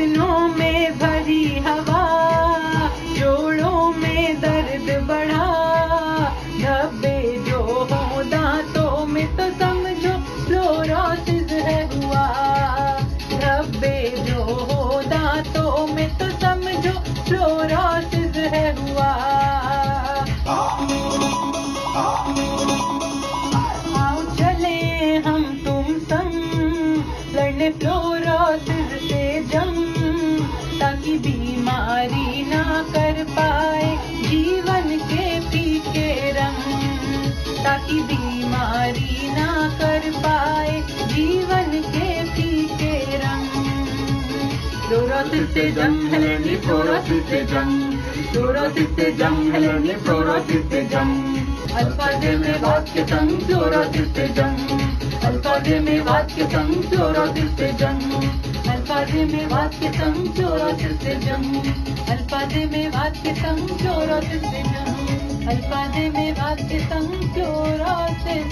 घुटनों में जंग है लड़नी फ्लोरोसिस से जंग अल्फाजे में वाक्य संग जंग अल्फाजे में वाक्य संग जंग अल्फाजे में वाक्य संग जंग अल्फाजे में वाक्य संग जंग अल्फाजे में वाक्य संग फ्लोरोसिस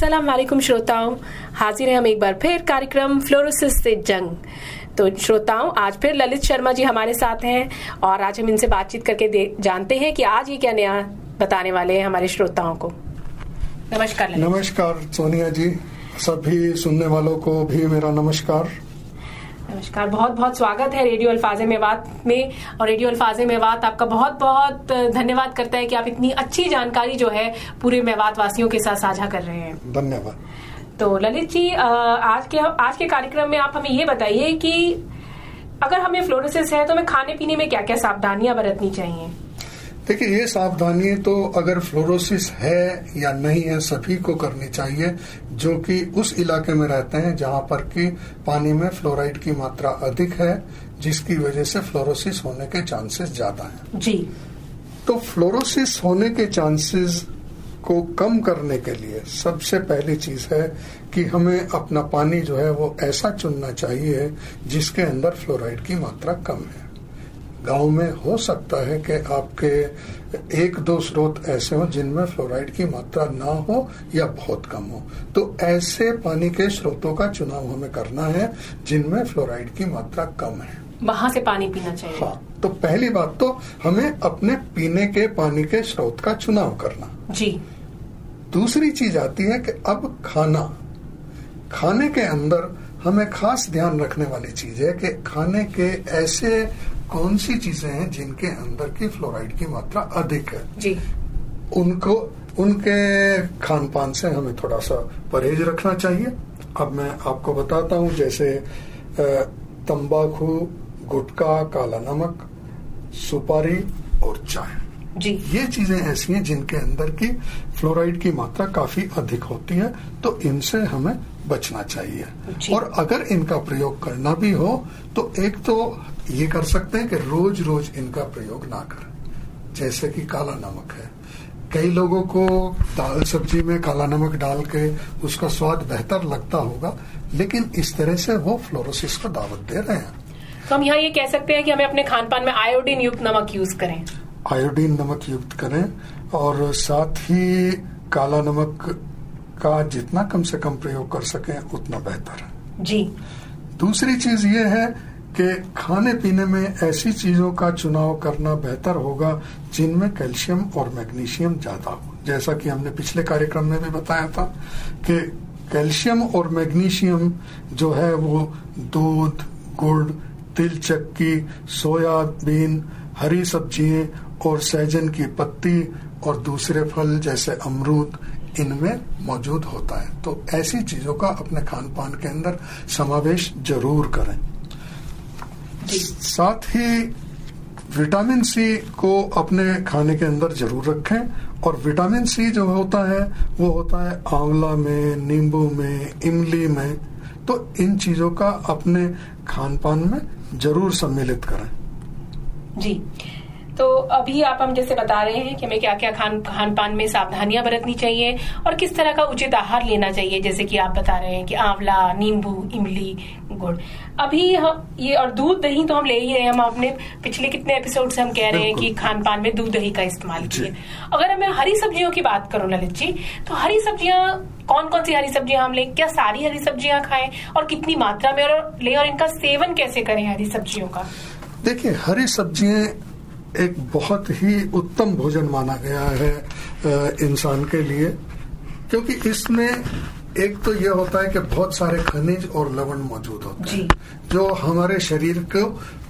वालेकुम श्रोताओं। हाजिर हैं हम एक बार फिर कार्यक्रम फ्लोरोसिस से जंग। तो श्रोताओं, आज फिर ललित शर्मा जी हमारे साथ हैं और आज हम इनसे बातचीत करके जानते हैं कि आज ये क्या नया बताने वाले हैं हमारे श्रोताओं को। नमस्कार नमस्कार, सोनिया जी। सभी सुनने वालों को भी मेरा नमस्कार। नमस्कार बहुत बहुत स्वागत है रेडियो अल्फाजे मेवात में। और रेडियो अल्फाजे मेवात आपका बहुत बहुत धन्यवाद करता है कि आप इतनी अच्छी जानकारी जो है पूरे मेवात वासियों के साथ साझा कर रहे हैं। धन्यवाद। तो ललित जी आज के आज के कार्यक्रम में आप हमें ये बताइए कि अगर हमें फ्लोरोसिस है तो हमें खाने पीने में क्या क्या सावधानियाँ बरतनी चाहिए? देखिए ये सावधानी तो अगर फ्लोरोसिस है या नहीं है सभी को करनी चाहिए जो कि उस इलाके में रहते हैं जहाँ पर कि पानी में फ्लोराइड की मात्रा अधिक है जिसकी वजह से फ्लोरोसिस होने के चांसेस ज़्यादा हैं। जी। तो फ्लोरोसिस होने के चांसेस को कम करने के लिए सबसे पहली चीज़ है कि हमें अपना पानी जो है वो ऐसा चुनना चाहिए जिसके अंदर फ्लोराइड की मात्रा कम है। गाँव में हो सकता है कि आपके एक दो स्रोत ऐसे हो जिनमें फ्लोराइड की मात्रा ना हो या बहुत कम हो। तो ऐसे पानी के स्रोतों का चुनाव हमें करना है जिनमें फ्लोराइड की मात्रा कम है। वहाँ से पानी पीना चाहिए। हाँ तो पहली बात तो हमें अपने पीने के पानी के स्रोत का चुनाव करना। जी। दूसरी चीज़ आती है कि अब खाना। खाने के अंदर हमें खास ध्यान रखने वाली चीज़ है कि खाने के ऐसे कौन सी चीज़ें हैं जिनके अंदर की फ्लोराइड की मात्रा अधिक है? जी। उनको उनके खान पान से हमें थोड़ा सा परहेज रखना चाहिए। अब मैं आपको बताता हूँ जैसे तंबाकू गुटखा काला नमक सुपारी और चाय। जी। ये चीज़ें ऐसी हैं जिनके अंदर की फ्लोराइड की मात्रा काफ़ी अधिक होती है तो इनसे हमें बचना चाहिए। और अगर इनका प्रयोग करना भी हो तो एक तो ये कर सकते हैं कि रोज रोज इनका प्रयोग ना करें। जैसे कि काला नमक है। कई लोगों को दाल सब्ज़ी में काला नमक डाल के उसका स्वाद बेहतर लगता होगा लेकिन इस तरह से वो फ्लोरोसिस को दावत दे रहे हैं। तो हम यहाँ ये कह सकते हैं कि हमें अपने खान पान में आयोडीन युक्त नमक यूज़ करें। आयोडीन नमक युक्त करें और साथ ही काला नमक का जितना कम से कम प्रयोग कर सकें उतना बेहतर है। जी। दूसरी चीज़ ये है कि खाने पीने में ऐसी चीज़ों का चुनाव करना बेहतर होगा जिनमें कैल्शियम और मैग्नीशियम ज़्यादा हो। जैसा कि हमने पिछले कार्यक्रम में भी बताया था कि कैल्शियम और मैग्नीशियम जो है वो दूध गुड़ तिल चक्की सोयाबीन हरी सब्ज़ियाँ और सहजन की पत्ती और दूसरे फल जैसे अमरूद इनमें मौजूद होता है। तो ऐसी चीज़ों का अपने खान पान के अंदर समावेश ज़रूर करें। साथ ही विटामिन सी को अपने खाने के अंदर ज़रूर रखें और विटामिन सी जो होता है वो होता है आंवला में नींबू में इमली में। तो इन चीज़ों का अपने खान पान में ज़रूर सम्मिलित करें। जी। तो अभी आप हम जैसे बता रहे हैं कि हमें क्या क्या खान खान पान में सावधानियाँ बरतनी चाहिए और किस तरह का उचित आहार लेना चाहिए जैसे कि आप बता रहे हैं कि आंवला नींबू इमली गुड। अभी हम ये और दूध दही तो हम ले ही रहे हैं हम अपने पिछले कितने एपिसोड से हम कह रहे हैं कि खान पान में दूध दही का इस्तेमाल। किए। अगर मैं हरी सब्जियों की बात करूँ ललित जी तो हरी सब्ज़ियाँ कौन कौन सी हरी सब्ज़ियाँ हम लें क्या सारी हरी सब्ज़ियाँ खाएँ और कितनी मात्रा में और ले और इनका सेवन कैसे करें हरी सब्जियों का? देखिए हरी सब्ज़ियाँ एक बहुत ही उत्तम भोजन माना गया है इंसान के लिए। क्योंकि इसमें एक तो यह होता है कि बहुत सारे खनिज और लवण मौजूद होते हैं जो। हमारे शरीर को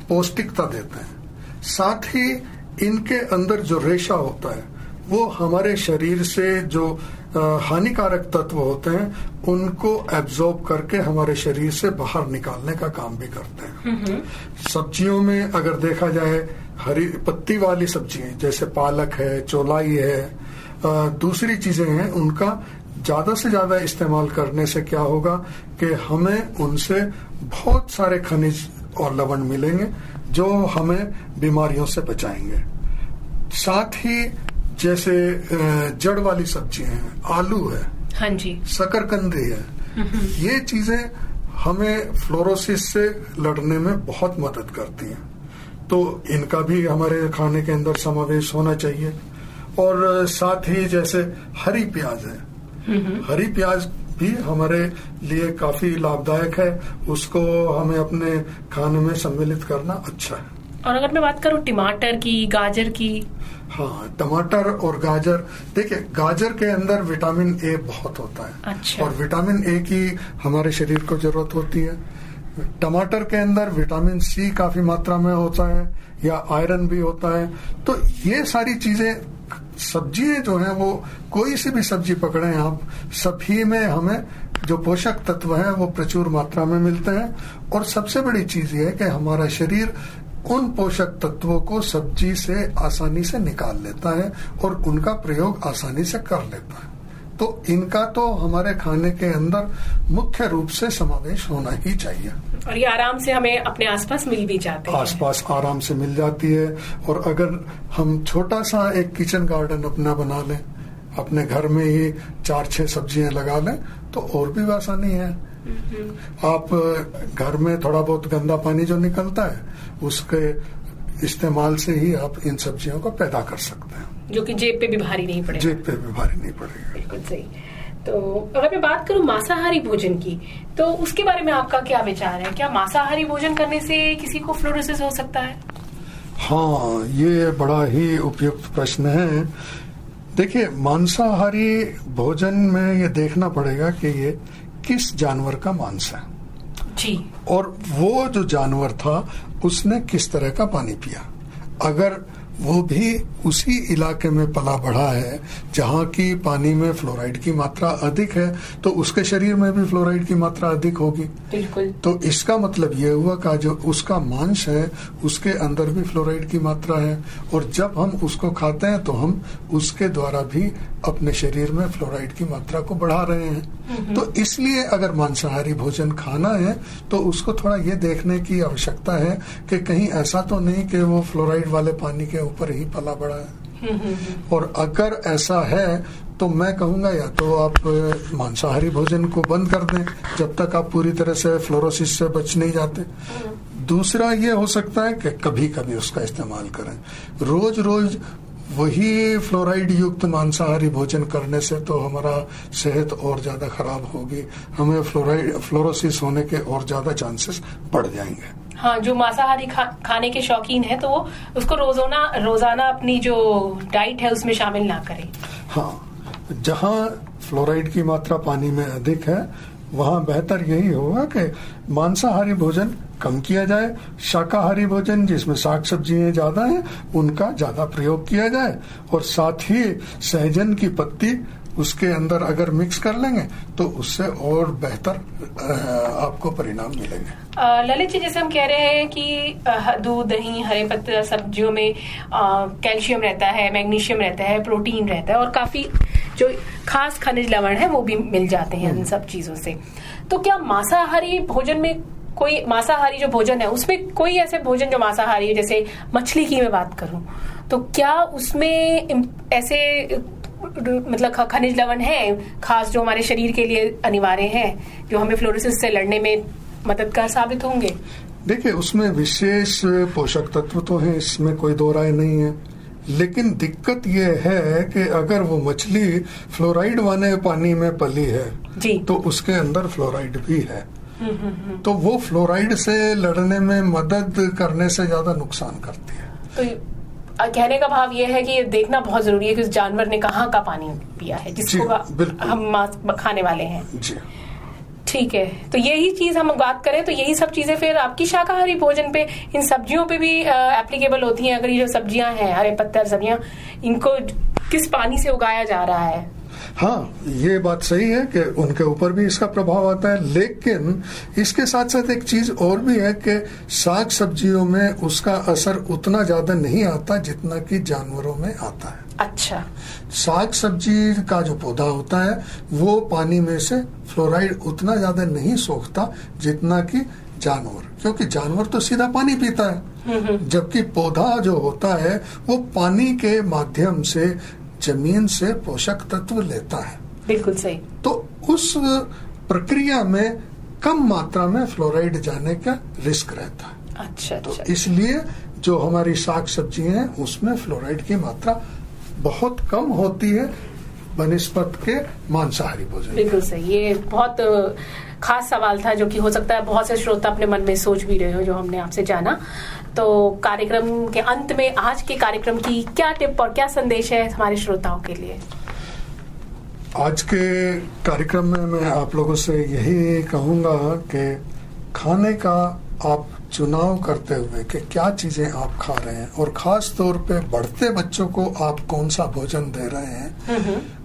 पौष्टिकता देते हैं। साथ ही इनके अंदर जो रेशा होता है वो हमारे शरीर से जो हानिकारक तत्व होते हैं उनको एब्जॉर्ब करके हमारे शरीर से बाहर निकालने का काम भी करते हैं। सब्जियों में अगर देखा जाए हरी पत्ती वाली सब्ज़ियाँ जैसे पालक है चौलाई है दूसरी चीज़ें हैं उनका ज़्यादा से ज़्यादा इस्तेमाल करने से क्या होगा कि हमें उनसे बहुत सारे खनिज और लवण मिलेंगे जो हमें बीमारियों से बचाएँगे। साथ ही जैसे जड़ वाली सब्ज़ियाँ हैं आलू है हाँ जी। शकरकंदी है ये चीज़ें हमें फ्लोरोसिस से लड़ने में बहुत मदद करती हैं। तो इनका भी हमारे खाने के अंदर समावेश होना चाहिए। और साथ ही जैसे हरी प्याज है। हरी प्याज भी हमारे लिए काफ़ी लाभदायक है। उसको हमें अपने खाने में सम्मिलित करना अच्छा है। और अगर मैं बात करूँ टमाटर की गाजर की? हाँ टमाटर और गाजर। देखिए गाजर के अंदर विटामिन ए बहुत होता है। अच्छा। और विटामिन ए की हमारे शरीर को ज़रूरत होती है। टमाटर के अंदर विटामिन सी काफ़ी मात्रा में होता है, या आयरन भी होता है। तो ये सारी चीज़ें, सब्ज़ियाँ जो हैं, वो कोई सी भी सब्ज़ी पकड़े, आप सभी में हमें जो पोषक तत्व हैं, वो प्रचुर मात्रा में मिलते हैं। और सबसे बड़ी चीज़ ये है कि हमारा शरीर उन पोषक तत्वों को सब्ज़ी से आसानी से निकाल लेता है, और उनका प्रयोग आसानी से कर लेता है। तो इनका तो हमारे खाने के अंदर मुख्य रूप से समावेश होना ही चाहिए। और ये आराम से हमें अपने आसपास मिल भी जाते हैं। आसपास आराम से मिल जाती है। और अगर हम छोटा सा एक किचन गार्डन अपना बना लें अपने घर में ही चार छह सब्ज़ियाँ लगा लें तो और भी आसानी है। आप घर में थोड़ा बहुत गंदा पानी जो निकलता है उसके इस्तेमाल से ही आप इन सब्जियों को पैदा कर सकते हैं। जो कि जेब पे भी भारी नहीं पड़ेगा। जेब पे भी भारी नहीं पड़ेगा। बिल्कुल सही। तो अगर मैं बात करूँ मांसाहारी भोजन की तो उसके बारे में आपका क्या विचार है? क्या मांसाहारी भोजन करने से किसी को फ्लोरोसिस हो सकता है? हाँ ये बड़ा ही उपयुक्त प्रश्न है। देखिए मांसाहारी भोजन में ये देखना पड़ेगा कि ये किस जानवर का मांस है। जी। और वो जो जानवर था उसने किस तरह का पानी पिया? अगर वो भी उसी इलाके में पला बढ़ा है जहाँ की पानी में फ्लोराइड की मात्रा अधिक है तो उसके शरीर में भी फ्लोराइड की मात्रा अधिक होगी। बिल्कुल। तो इसका मतलब ये हुआ का जो उसका मांस है उसके अंदर भी फ्लोराइड की मात्रा है और जब हम उसको खाते हैं तो हम उसके द्वारा भी अपने शरीर में फ्लोराइड की मात्रा को बढ़ा रहे हैं। तो इसलिए अगर मांसाहारी भोजन खाना है तो उसको थोड़ा ये देखने की आवश्यकता है कि कहीं ऐसा तो नहीं कि वो फ्लोराइड वाले पानी के ऊपर ही पला बढ़ा है। और अगर ऐसा है तो मैं कहूँगा या तो आप मांसाहारी भोजन को बंद कर दें जब तक आप पूरी तरह से फ्लोरोसिस से बच नहीं जाते। दूसरा ये हो सकता है कि कभी कभी उसका इस्तेमाल करें। रोज रोज वही फ्लोराइड युक्त मांसाहारी भोजन करने से तो हमारा सेहत और ज़्यादा खराब होगी। हमें फ्लोराइड फ्लोरोसिस होने के और ज़्यादा चांसेस बढ़ जाएँगे। हाँ जो मांसाहारी खा, खाने के शौकीन है तो वो उसको रोज़ाना रोज़ाना अपनी जो डाइट है उसमें शामिल ना करें। हाँ जहाँ फ्लोराइड की मात्रा पानी में अधिक है वहाँ बेहतर यही होगा कि मांसाहारी भोजन कम किया जाए। शाकाहारी भोजन जिसमें साग सब्ज़ियाँ ज़्यादा हैं उनका ज़्यादा प्रयोग किया जाए। और साथ ही सहजन की पत्ती उसके अंदर अगर मिक्स कर लेंगे तो उससे और बेहतर आपको परिणाम मिलेंगे। ललित जी जैसे हम कह रहे हैं कि दूध दही हरे पत्ते सब्जियों में कैल्शियम रहता है मैग्नीशियम रहता है प्रोटीन रहता है और काफ़ी जो खास खनिज लवण है वो भी मिल जाते हैं इन सब चीज़ों से। तो क्या मांसाहारी भोजन में कोई मांसाहारी जो भोजन है उसमें कोई ऐसे भोजन जो मांसाहारी है जैसे मछली की मैं बात करूँ तो क्या उसमें ऐसे मतलब खनिज लवण है खास जो हमारे शरीर के लिए अनिवार्य है जो हमें फ्लोरोसिस से लड़ने में मददगार साबित होंगे? देखिए उसमें विशेष पोषक तत्व तो हैं इसमें कोई दो राय नहीं है। लेकिन दिक्कत यह है कि अगर वो मछली फ्लोराइड वाले पानी में पली है जी। तो उसके अंदर फ्लोराइड भी है। तो वो फ्लोराइड से लड़ने में मदद करने से ज़्यादा नुकसान करती है। तो कहने का भाव ये है कि ये देखना बहुत ज़रूरी है कि उस जानवर ने कहाँ का पानी पिया है जिसको हम मांस खाने वाले हैं। जी। ठीक है तो यही चीज़ हम बात करें तो यही सब चीज़ें फिर आपकी शाकाहारी भोजन पे इन सब्जियों पे भी एप्लीकेबल होती हैं अगर ये जो सब्ज़ियाँ हैं हरे पत्ते सब्ज़ियाँ इनको किस पानी से उगाया जा रहा है? हाँ ये बात सही है कि उनके ऊपर भी इसका प्रभाव आता है लेकिन इसके साथ साथ एक चीज़ और भी है कि साग सब्जियों में उसका असर उतना ज़्यादा नहीं आता जितना कि जानवरों में आता है। अच्छा। साग सब्ज़ी का जो पौधा होता है वो पानी में से फ्लोराइड उतना ज़्यादा नहीं सोखता जितना कि जानवर क्योंकि जानवर तो सीधा पानी पीता है। जबकि पौधा जो होता है वो पानी के माध्यम से ज़मीन से पोषक तत्व लेता है। बिल्कुल सही। तो उस प्रक्रिया में कम मात्रा में फ्लोराइड जाने का रिस्क रहता है। अच्छा, तो अच्छा। इसलिए जो हमारी साग सब्ज़ी है उसमें फ्लोराइड की मात्रा बहुत कम होती है बनस्पत के मांसाहारी भोजन। बिल्कुल सही। ये बहुत खास सवाल था जो कि हो सकता है बहुत से श्रोता अपने मन में सोच भी रहे हो जो हमने आपसे जाना। तो कार्यक्रम के अंत में आज के कार्यक्रम की क्या टिप और क्या संदेश है हमारे श्रोताओं के लिए? आज के कार्यक्रम में मैं आप लोगों से यही कहूँगा कि खाने का आप चुनाव करते हुए कि क्या चीज़ें आप खा रहे हैं और खास तौर पे बढ़ते बच्चों को आप कौन सा भोजन दे रहे हैं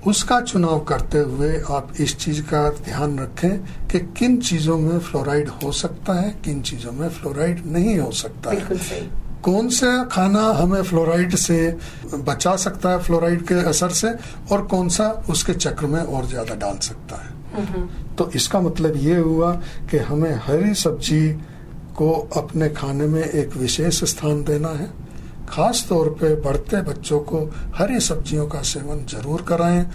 उसका चुनाव करते हुए आप इस चीज़ का ध्यान रखें कि किन चीज़ों में फ्लोराइड हो सकता है किन चीज़ों में फ्लोराइड नहीं हो सकता है। कौन सा खाना हमें फ्लोराइड से बचा सकता है फ्लोराइड के असर से और कौन सा उसके चक्र में और ज़्यादा डाल सकता है। तो इसका मतलब ये हुआ कि हमें हरी सब्ज़ी को अपने खाने में एक विशेष स्थान देना है। खास तौर पे बढ़ते बच्चों को हरी सब्जियों का सेवन ज़रूर कराएँ।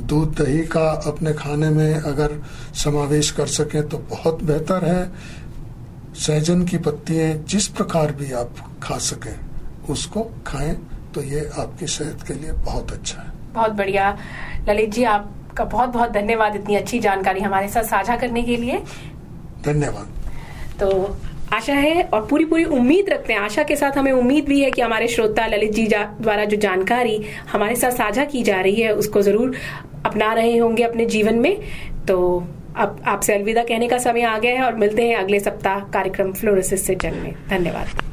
दूध दही का अपने खाने में अगर समावेश कर सकें तो बहुत बेहतर है। सहजन की पत्तियाँ जिस प्रकार भी आप खा सकें उसको खाएँ तो ये आपकी सेहत के लिए बहुत अच्छा है। बहुत बढ़िया। ललित जी आपका बहुत बहुत धन्यवाद इतनी अच्छी जानकारी हमारे साथ साझा करने के लिए। धन्यवाद। तो आशा है और पूरी पूरी उम्मीद रखते हैं। आशा के साथ हमें उम्मीद भी है कि हमारे श्रोता ललित जी द्वारा जो जानकारी हमारे साथ साझा की जा रही है, उसको ज़रूर अपना रहे होंगे अपने जीवन में। तो अब आपसे अलविदा कहने का समय आ गया है और मिलते हैं अगले सप्ताह कार्यक्रम फ्लोरसिस से जन्म में। धन्यवाद।